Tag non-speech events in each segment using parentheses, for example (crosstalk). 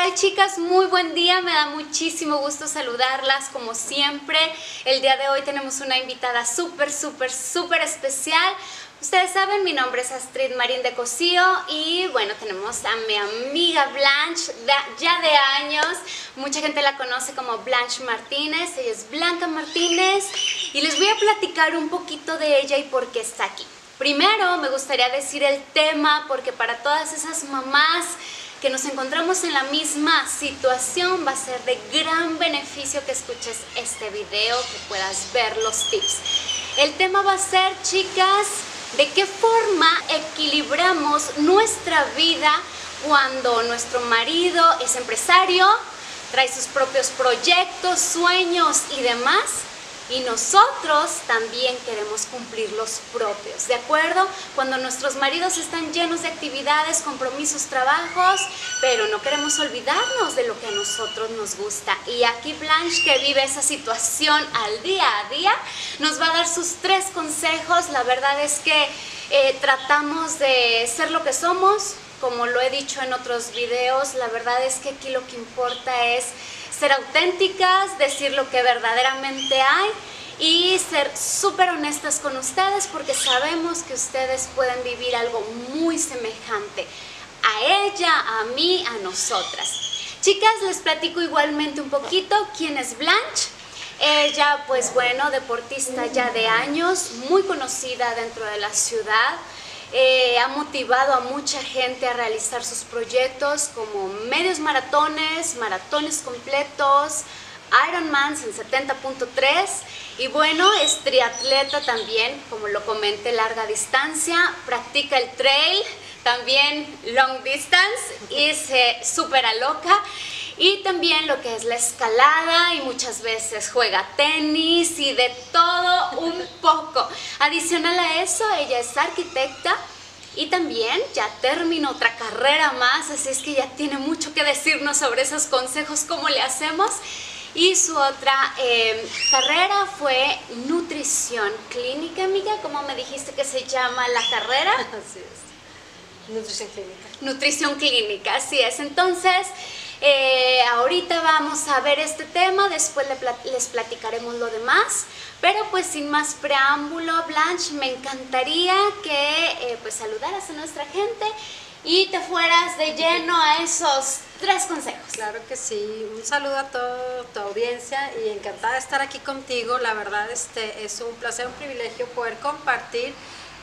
tal chicas? Muy buen día, me da muchísimo gusto saludarlas como siempre. El día de hoy tenemos una invitada súper, súper, súper especial. Ustedes saben, mi nombre es Astrid Marín de Cosío y bueno, tenemos a mi amiga Blanche, ya de años. Mucha gente la conoce como Blanche Martínez, ella es Blanca Martínez y les voy a platicar un poquito de ella y por qué está aquí. Primero me gustaría decir el tema porque para todas esas mamás que nos encontramos en la misma situación, va a ser de gran beneficio que escuches este video, que puedas ver los tips. El tema va a ser, chicas, de qué forma equilibramos nuestra vida cuando nuestro marido es empresario, trae sus propios proyectos, sueños y demás, y nosotros también queremos cumplir los propios, ¿de acuerdo? Cuando nuestros maridos están llenos de actividades, compromisos, trabajos, pero no queremos olvidarnos de lo que a nosotros nos gusta. Y aquí Blanche, que vive esa situación al día a día, nos va a dar sus tres consejos. La verdad es que eh, tratamos de ser lo que somos, como lo he dicho en otros videos, la verdad es que aquí lo que importa es ser auténticas, decir lo que verdaderamente hay y ser súper honestas con ustedes porque sabemos que ustedes pueden vivir algo muy semejante a ella, a mí, a nosotras. Chicas, les platico igualmente un poquito quién es Blanche. Ella, pues bueno, deportista ya de años, muy conocida dentro de la ciudad. Eh, ha motivado a mucha gente a realizar sus proyectos como medios maratones, maratones completos, Ironmans en 70.3 y bueno, es triatleta también, como lo comenté, larga distancia, practica el trail, también long distance y se supera loca y también lo que es la escalada y muchas veces juega tenis y de todo un poco. Adicional a eso, ella es arquitecta y también ya terminó otra carrera más, así es que ya tiene mucho que decirnos sobre esos consejos, cómo le hacemos. Y su otra eh, carrera fue nutrición clínica, amiga. ¿Cómo me dijiste que se llama la carrera? (laughs) Así es. Nutrición clínica. Nutrición clínica, así es. Entonces, eh, ahorita vamos a ver este tema, después les platicaremos lo demás. Pero pues sin más preámbulo, Blanche, me encantaría que eh, pues saludaras a nuestra gente y te fueras de lleno a esos tres consejos. Claro que sí, un saludo a toda tu audiencia y encantada de estar aquí contigo. La verdad este, es un placer, un privilegio poder compartir,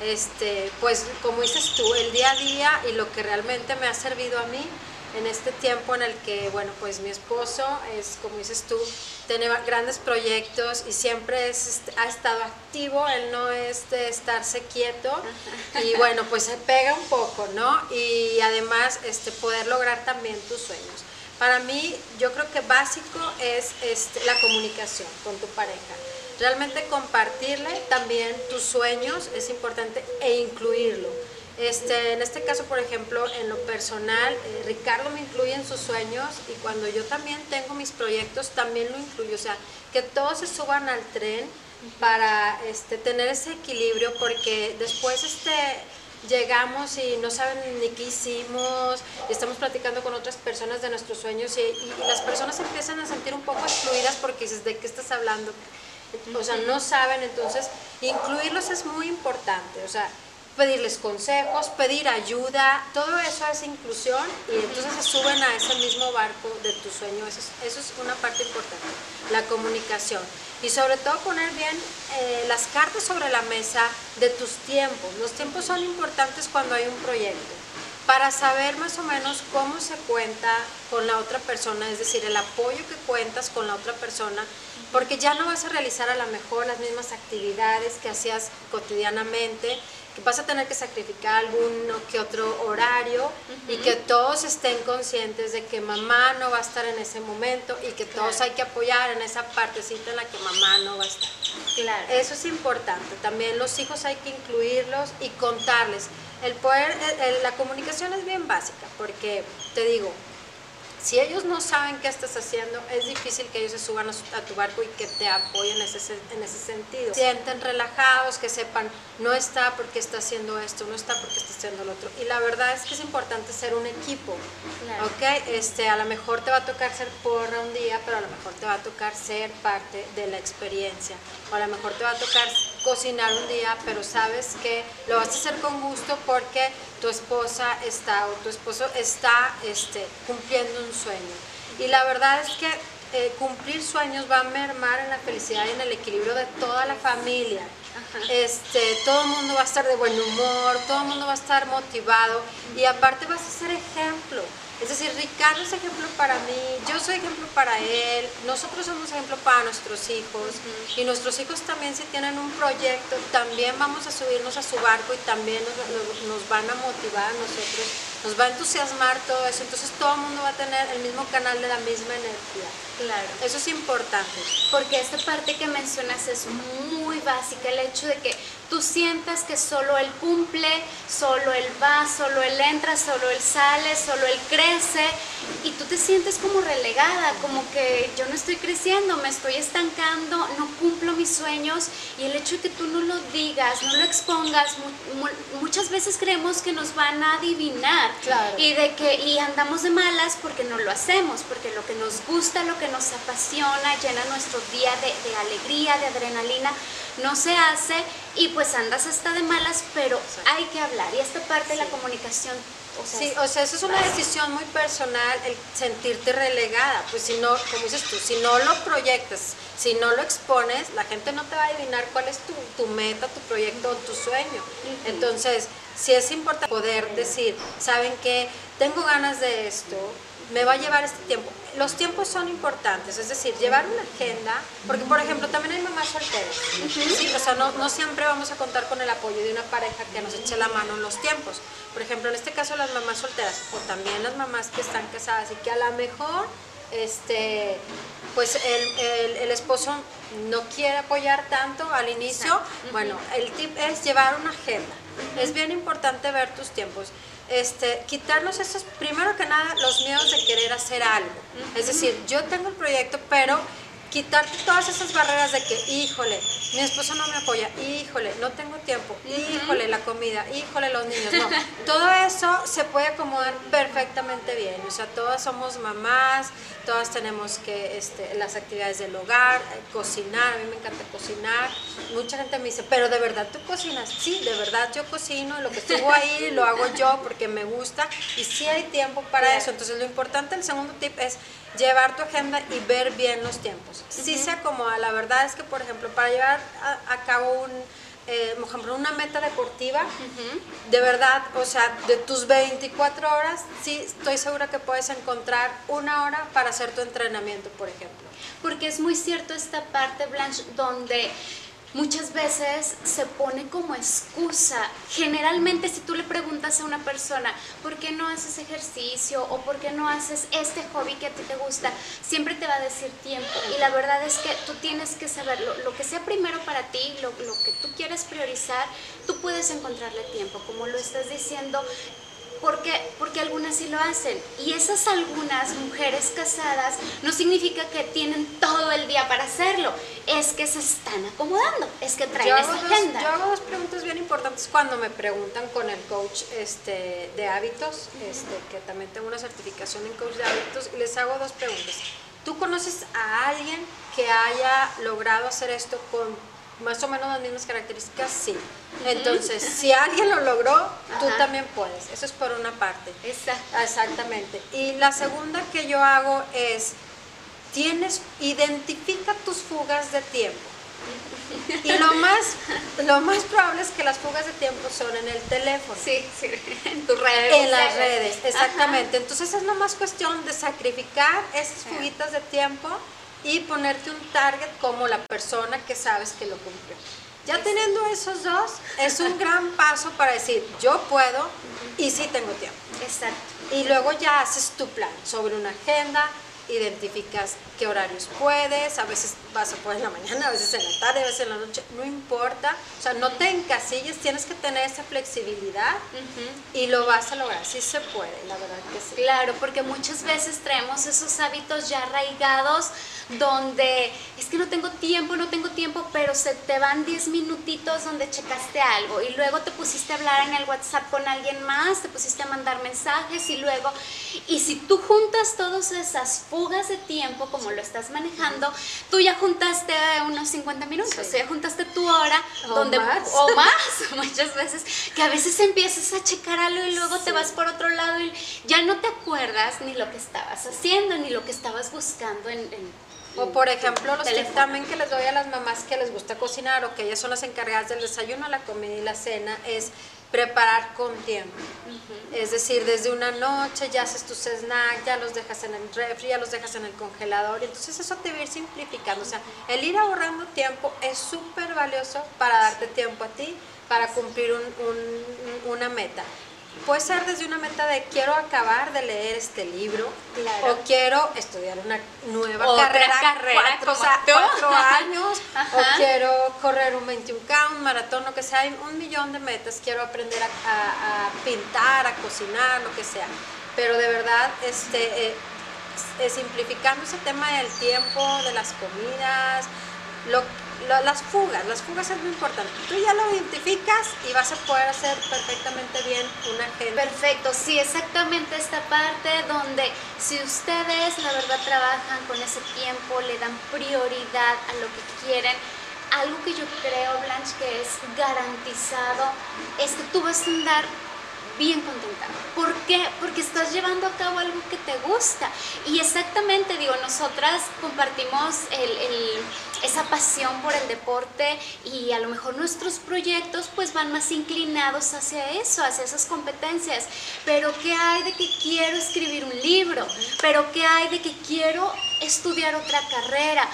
este, pues como dices tú, el día a día y lo que realmente me ha servido a mí en este tiempo en el que, bueno, pues mi esposo es, como dices tú, tiene grandes proyectos y siempre es, este, ha estado activo, él no es de estarse quieto y bueno, pues se pega un poco, ¿no? Y además este, poder lograr también tus sueños. Para mí, yo creo que básico es este, la comunicación con tu pareja. Realmente compartirle también tus sueños es importante e incluirlo este, en este caso, por ejemplo, en lo personal, eh, Ricardo me incluye en sus sueños y cuando yo también tengo mis proyectos, también lo incluyo. O sea, que todos se suban al tren para este, tener ese equilibrio porque después este, llegamos y no saben ni qué hicimos, estamos platicando con otras personas de nuestros sueños y, las personas empiezan a sentir un poco excluidas porque dices, ¿de qué estás hablando? O sea, no saben, entonces incluirlos es muy importante. O sea, pedirles consejos, pedir ayuda, todo eso es inclusión y entonces se suben a ese mismo barco de tu sueño. Eso es, una parte importante, la comunicación. Y sobre todo poner bien eh, las cartas sobre la mesa de tus tiempos. Los tiempos son importantes cuando hay un proyecto para saber más o menos cómo se cuenta con la otra persona, es decir, el apoyo que cuentas con la otra persona, porque ya no vas a realizar a lo mejor las mismas actividades que hacías cotidianamente, vas a tener que sacrificar alguno que otro horario y que todos estén conscientes de que mamá no va a estar en ese momento y que todos hay que apoyar en esa partecita en la que mamá no va a estar. Claro. Eso es importante. También los hijos hay que incluirlos y contarles. El poder, la comunicación es bien básica porque te digo, Si ellos no saben qué estás haciendo, es difícil que ellos se suban a, tu barco y que te apoyen en ese, en ese sentido. Sienten relajados, que sepan, no está porque está haciendo esto, no está porque está haciendo lo otro. Y la verdad es que es importante ser un equipo, ¿ok? Este, a lo mejor te va a tocar ser porra un día, pero a lo mejor te va a tocar ser parte de la experiencia. O a lo mejor te va a tocar cocinar un día, pero sabes que lo vas a hacer con gusto porque tu esposa está o tu esposo está este, cumpliendo un sueño. Y la verdad es que eh, cumplir sueños va a mermar en la felicidad y en el equilibrio de toda la familia. Este, todo el mundo va a estar de buen humor, todo el mundo va a estar motivado y aparte vas a ser ejemplo. Es decir, Ricardo es ejemplo para mí, yo soy ejemplo para él, nosotros somos ejemplo para nuestros hijos y nuestros hijos también si tienen un proyecto, también vamos a subirnos a su barco y también nos, nos van a motivar a nosotros, nos va a entusiasmar todo eso, entonces todo el mundo va a tener el mismo canal de la misma energía. Claro. Eso es importante. Porque esta parte que mencionas es muy básica, el hecho de que tú sientas que solo él cumple, solo él va, solo él entra, solo él sale, solo él crece y tú te sientes como relegada, como que yo no estoy creciendo, me estoy estancando, no cumplo mis sueños y el hecho de que tú no lo digas, no lo expongas, muchas veces creemos que nos van a adivinar y de que y andamos de malas porque no lo hacemos, porque lo que nos gusta, lo que nos apasiona, llena nuestro día de, alegría, de adrenalina, no se hace y pues andas hasta de malas, pero hay que hablar. Y esta parte de la comunicación o sea, sí, o sea, eso es una decisión muy personal, el sentirte relegada. Pues si no, como dices tú, si no lo proyectas, si no lo expones, la gente no te va a adivinar cuál es tu, meta, tu proyecto o tu sueño. Entonces, sí es importante poder decir, ¿saben qué? Tengo ganas de esto, me va a llevar este tiempo. Los tiempos son importantes, es decir, llevar una agenda, porque por ejemplo también hay mamás solteras, sí, o sea, no, no, siempre vamos a contar con el apoyo de una pareja que nos eche la mano en los tiempos. Por ejemplo, en este caso las mamás solteras, o también las mamás que están casadas y que a lo mejor este, pues el, el, el, esposo no quiere apoyar tanto al inicio, bueno, el tip es llevar una agenda. Es bien importante ver tus tiempos este, quitarnos esos, primero que nada, los miedos de querer hacer algo. Es decir, yo tengo el proyecto, pero quitarte todas esas barreras de que, híjole, mi esposo no me apoya, híjole, no tengo tiempo, híjole, la comida, híjole, los niños, no. (laughs) Todo eso se puede acomodar perfectamente bien, o sea, todas somos mamás, todas tenemos que, este, las actividades del hogar, cocinar, a mí me encanta cocinar, mucha gente me dice, pero de verdad tú cocinas, sí, de verdad yo cocino, lo que estuvo ahí (laughs) lo hago yo porque me gusta y sí hay tiempo para eso, entonces lo importante, el segundo tip es llevar tu agenda y ver bien los tiempos. Sí se acomoda, la verdad es que, por ejemplo, para llevar a, cabo un, eh, por ejemplo, una meta deportiva, de verdad, o sea, de tus 24 horas, sí estoy segura que puedes encontrar una hora para hacer tu entrenamiento, por ejemplo. Porque es muy cierto esta parte, Blanche, donde muchas veces se pone como excusa. Generalmente si tú le preguntas a una persona, ¿por qué no haces ejercicio o por qué no haces este hobby que a ti te gusta? Siempre te va a decir tiempo. Y la verdad es que tú tienes que saber lo, que sea primero para ti, lo, lo que tú quieres priorizar, tú puedes encontrarle tiempo. Como lo estás diciendo, porque, porque algunas sí lo hacen. Y esas algunas mujeres casadas no significa que tienen todo el día para hacerlo, es que se están acomodando, es que traen esa agenda. Yo hago dos preguntas bien importantes cuando me preguntan con el coach este, de hábitos, este, que también tengo una certificación en coach de hábitos, y les hago dos preguntas. ¿Tú conoces a alguien que haya logrado hacer esto con más o menos las mismas características, sí. Entonces, si alguien lo logró, tú también puedes. Eso es por una parte. Exacto. Exactamente. Y la segunda que yo hago es, tienes, identifica tus fugas de tiempo. Y lo más, lo más probable es que las fugas de tiempo son en el teléfono. Sí, sí, en tus redes. En las redes, exactamente. Entonces es nomás cuestión de sacrificar esas fuguitas de tiempo y ponerte un target como la persona que sabes que lo cumplió. Ya teniendo esos dos, es un (laughs) gran paso para decir, yo puedo y sí tengo tiempo. Exacto. Y luego ya haces tu plan sobre una agenda, identificas qué horarios puedes, a veces vas a poder en la mañana, a veces en la tarde, a veces en la noche, no importa, o sea, no te encasilles, tienes que tener esa flexibilidad y lo vas a lograr, sí se puede, la verdad que sí. Claro, porque muchas veces traemos esos hábitos ya arraigados donde es que no tengo tiempo, no tengo tiempo, pero se te van 10 minutitos donde checaste algo y luego te pusiste a hablar en el WhatsApp con alguien más, te pusiste a mandar mensajes y luego, y si tú juntas todas esas fugas de tiempo como lo estás manejando, tú ya juntaste unos 50 minutos, ya juntaste tu hora O donde más. o más (laughs) muchas veces que a veces empiezas a checar algo y luego te vas por otro lado y ya no te acuerdas ni lo que estabas haciendo ni lo que estabas buscando en, en- O por ejemplo, los tips también que les doy a las mamás que les gusta cocinar o que ellas son las encargadas del desayuno, la comida y la cena es preparar con tiempo. Es decir, desde una noche ya haces tus snacks, ya los dejas en el refri, ya los dejas en el congelador. y Entonces eso te va a ir simplificando. O sea, el ir ahorrando tiempo es súper valioso para darte tiempo a ti, para cumplir un- un- una meta. Puede ser desde una meta de quiero acabar de leer este libro Claro. o quiero estudiar una nueva Otra carrera, carrera cuatro, como años Ajá. o quiero correr un 21K, un maratón, lo que sea, hay un millón de metas, quiero aprender a, a- a pintar, a cocinar, lo que sea. Pero de verdad, este, eh, simplificando ese tema del tiempo, de las comidas, lo- las fugas, las fugas es muy importante. Tú ya lo identificas y vas a poder hacer perfectamente bien una agenda. Perfecto, sí, exactamente esta parte donde si ustedes la verdad trabajan con ese tiempo, le dan prioridad a lo que quieren, algo que yo creo, Blanche, que es garantizado, es que tú vas a andar bien contenta. ¿Por qué? Porque estás llevando a cabo algo que te gusta. Y exactamente, digo, nosotras compartimos el, el- esa pasión por el deporte y a lo mejor nuestros proyectos pues van más inclinados hacia eso, hacia esas competencias. Pero ¿qué hay de que quiero escribir un libro? ¿Pero qué hay de que quiero estudiar otra carrera?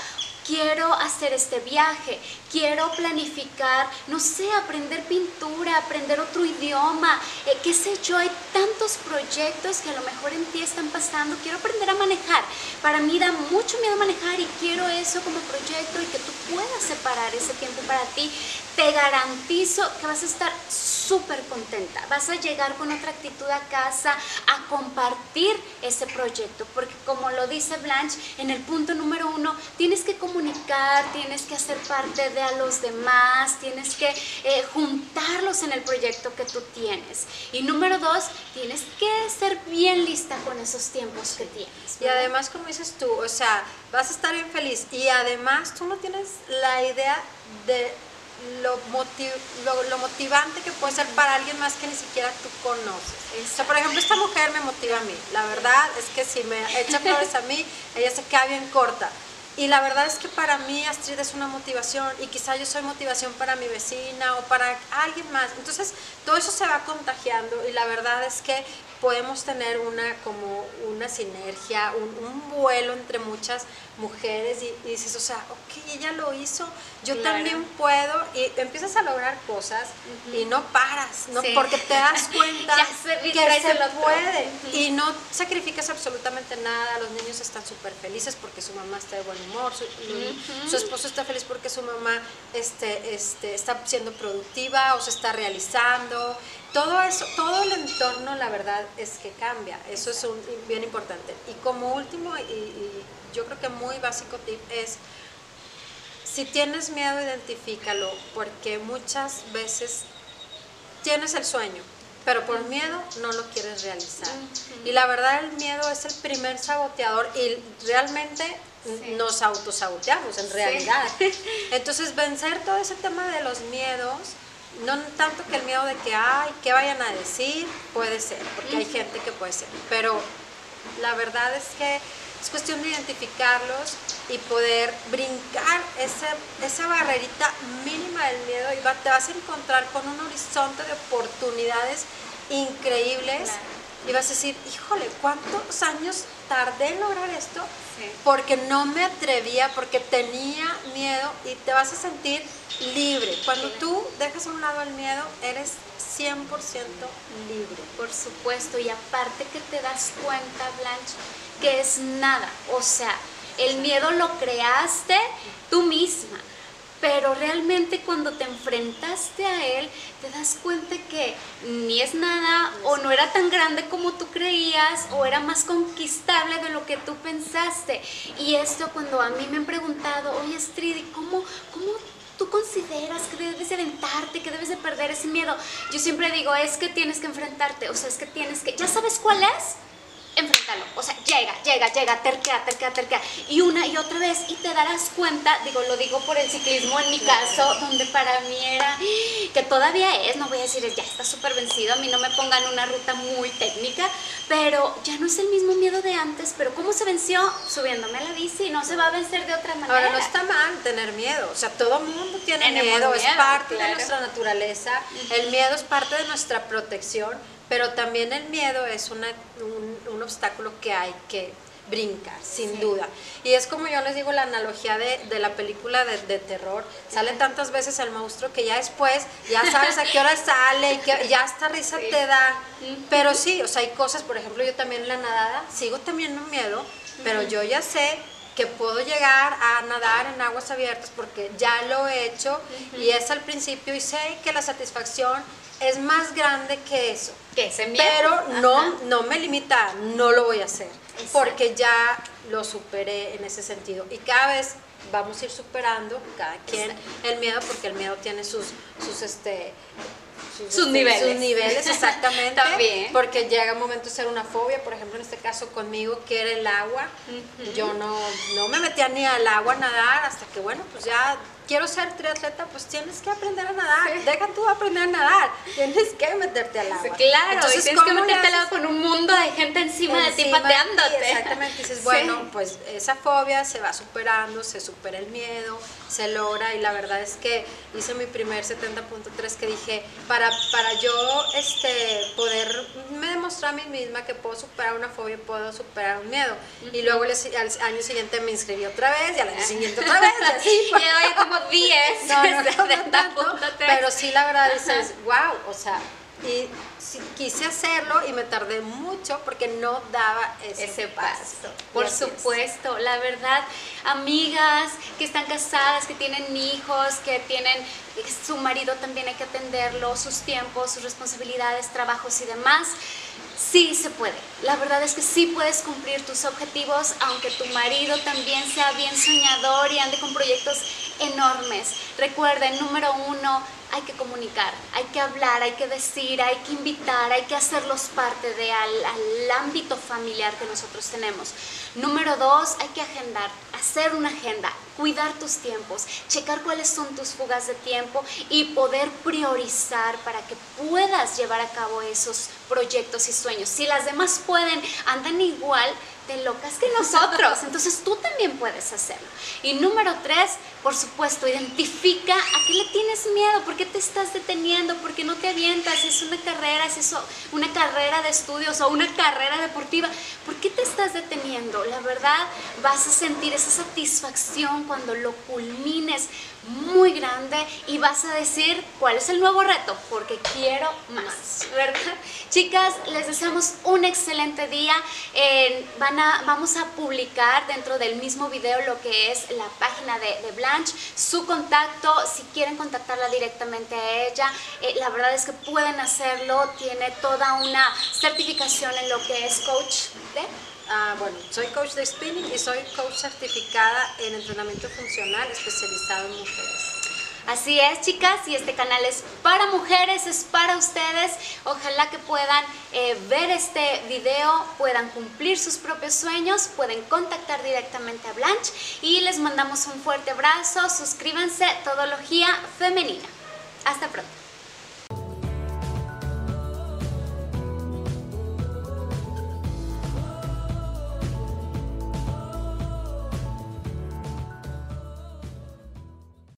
Quiero hacer este viaje, quiero planificar, no sé, aprender pintura, aprender otro idioma, eh, qué sé yo, hay tantos proyectos que a lo mejor en ti están pasando, quiero aprender a manejar, para mí da mucho miedo manejar y quiero eso como proyecto y que tú puedas separar ese tiempo para ti, te garantizo que vas a estar súper contenta, vas a llegar con otra actitud a casa a compartir ese proyecto, porque como lo dice Blanche, en el punto número uno, tienes que comunicar, tienes que hacer parte de a los demás, tienes que eh, juntarlos en el proyecto que tú tienes. Y número dos, tienes que ser bien lista con esos tiempos que tienes. Y además, como dices tú, o sea, vas a estar bien feliz. Y además, tú no tienes la idea de lo, motiv- lo, motivante que puede ser para alguien más que ni siquiera tú conoces. O sea, por ejemplo, esta mujer me motiva a mí. La verdad es que si me echa flores a mí, (laughs) ella se queda bien corta. Y la verdad es que para mí Astrid es una motivación y quizá yo soy motivación para mi vecina o para alguien más. Entonces todo eso se va contagiando y la verdad es que podemos tener una como una sinergia, un, un vuelo entre muchas mujeres y, y dices, o sea, ok, ella lo hizo, yo Claro. también puedo y empiezas a lograr cosas y no paras, ¿no? Sí. porque te das (laughs) cuenta se que se otro. puede y no sacrificas absolutamente nada, los niños están súper felices porque su mamá está de buen humor, su, su esposo está feliz porque su mamá este, este, está siendo productiva o se está realizando. Todo eso, todo el entorno, la verdad, es que cambia. Eso es un, bien importante. Y como último, y, y yo creo que muy básico tip es, si tienes miedo, identifícalo, porque muchas veces tienes el sueño, pero por miedo no lo quieres realizar. Y la verdad el miedo es el primer saboteador y realmente Sí. nos autosaboteamos en Sí. realidad. (laughs) Entonces vencer todo ese tema de los miedos, no tanto que el miedo de que, ay, ¿qué vayan a decir? Puede ser, porque hay gente que puede ser, pero la verdad es que es cuestión de identificarlos y poder brincar ese, esa barrerita mínima del miedo y va- te vas a encontrar con un horizonte de oportunidades increíbles Claro. Y vas a decir, híjole, ¿cuántos años tardé en lograr esto? Sí. Porque no me atrevía, porque tenía miedo y te vas a sentir libre. Cuando tú dejas a un lado el miedo, eres 100% libre. Por supuesto, y aparte que te das cuenta, Blanche, que es nada, o sea, el miedo lo creaste tú misma pero realmente cuando te enfrentaste a él, te das cuenta que ni es nada o no era tan grande como tú creías o era más conquistable de lo que tú pensaste. Y esto cuando a mí me han preguntado, oye Astrid, ¿cómo, cómo tú consideras que debes de aventarte, que debes de perder ese miedo? Yo siempre digo, es que tienes que enfrentarte, o sea, es que tienes que, ¿ya sabes cuál es? O sea, llega, llega, llega, terquea, terquea, terquea. Y una y otra vez. Y te darás cuenta, digo, lo digo por el ciclismo en mi caso, donde para mí era, que todavía es, no voy a decir, ya está súper vencido, a mí no me pongan una ruta muy técnica, pero ya no es el mismo miedo de antes. Pero ¿cómo se venció? Subiéndome a la bici, no se va a vencer de otra manera. Ahora, no está mal tener miedo. O sea, todo mundo tiene miedo, es parte de nuestra naturaleza. El miedo es parte de nuestra protección pero también el miedo es un, obstáculo que hay que brincar, sin duda. Y es como yo les digo la analogía de, la película de, terror. Sale tantas veces el monstruo que ya después ya sabes a qué hora sale y que ya esta risa te da. Pero sí, o sea, hay cosas, por ejemplo, yo también en la nadada sigo teniendo miedo, pero yo ya sé que puedo llegar a nadar en aguas abiertas porque ya lo he hecho y es al principio y sé que la satisfacción es más grande que eso. Que ese Pero no, no me limita, no lo voy a hacer. Porque ya lo superé en ese sentido. Y cada vez vamos a ir superando, cada quien, el miedo, porque el miedo tiene sus, sus este, sus, este, niveles. Sus niveles, exactamente. (laughs) También. Porque llega un momento de ser una fobia, por ejemplo, en este caso conmigo, que era el agua. Yo no, no me metía ni al agua a nadar hasta que, bueno, pues ya quiero ser triatleta, pues tienes que aprender a nadar. Deja tú aprender a nadar. Tienes que meterte al agua. claro, Entonces, tienes que meterte al agua con un mundo de gente encima, de ti pateándote. exactamente. Dices, bueno, pues esa fobia se va superando, se supera el miedo, se logra. Y la verdad es que hice mi primer 70.3 que dije, para, para yo este, poder me demostrar a mí misma que puedo superar una fobia, puedo superar un miedo. Y luego al año siguiente me inscribí otra vez y al año siguiente otra vez. Y así, (laughs) y como 10. No, no, pero sí la verdad dices, wow, o sea, y quise hacerlo y me tardé mucho porque no daba ese, paso. Por supuesto, la verdad, amigas que están casadas, que tienen hijos, que tienen su marido también hay que atenderlo, sus tiempos, sus responsabilidades, trabajos y demás. Sí se puede. La verdad es que sí puedes cumplir tus objetivos, aunque tu marido también sea bien soñador y ande con proyectos enormes. Recuerden, número uno, hay que comunicar, hay que hablar, hay que decir, hay que invitar, hay que hacerlos parte de al, ámbito familiar que nosotros tenemos. Número dos, hay que agendar, hacer una agenda, cuidar tus tiempos, checar cuáles son tus fugas de tiempo y poder priorizar para que puedas llevar a cabo esos proyectos y sueños. Si las demás pueden, andan igual, de locas que nosotros. Entonces tú también puedes hacerlo. Y número tres, por supuesto, identifica a qué le tienes miedo, por qué te estás deteniendo, por qué no te avientas, es una carrera, es una carrera de estudios o una carrera deportiva, ¿por qué te estás deteniendo? La verdad, vas a sentir esa satisfacción cuando lo culmines muy grande y vas a decir cuál es el nuevo reto, porque quiero más, ¿verdad? Chicas, les deseamos un excelente día. van a, vamos a publicar dentro del mismo video lo que es la página de, de Blanche, su contacto, si quieren contactarla directamente a ella, eh, la verdad es que pueden hacerlo, tiene toda una certificación en lo que es coach de Ah, bueno, soy coach de spinning y soy coach certificada en entrenamiento funcional especializado en mujeres. Así es, chicas, y este canal es para mujeres, es para ustedes. Ojalá que puedan eh, ver este video, puedan cumplir sus propios sueños, pueden contactar directamente a Blanche y les mandamos un fuerte abrazo. Suscríbanse, Todología Femenina. Hasta pronto.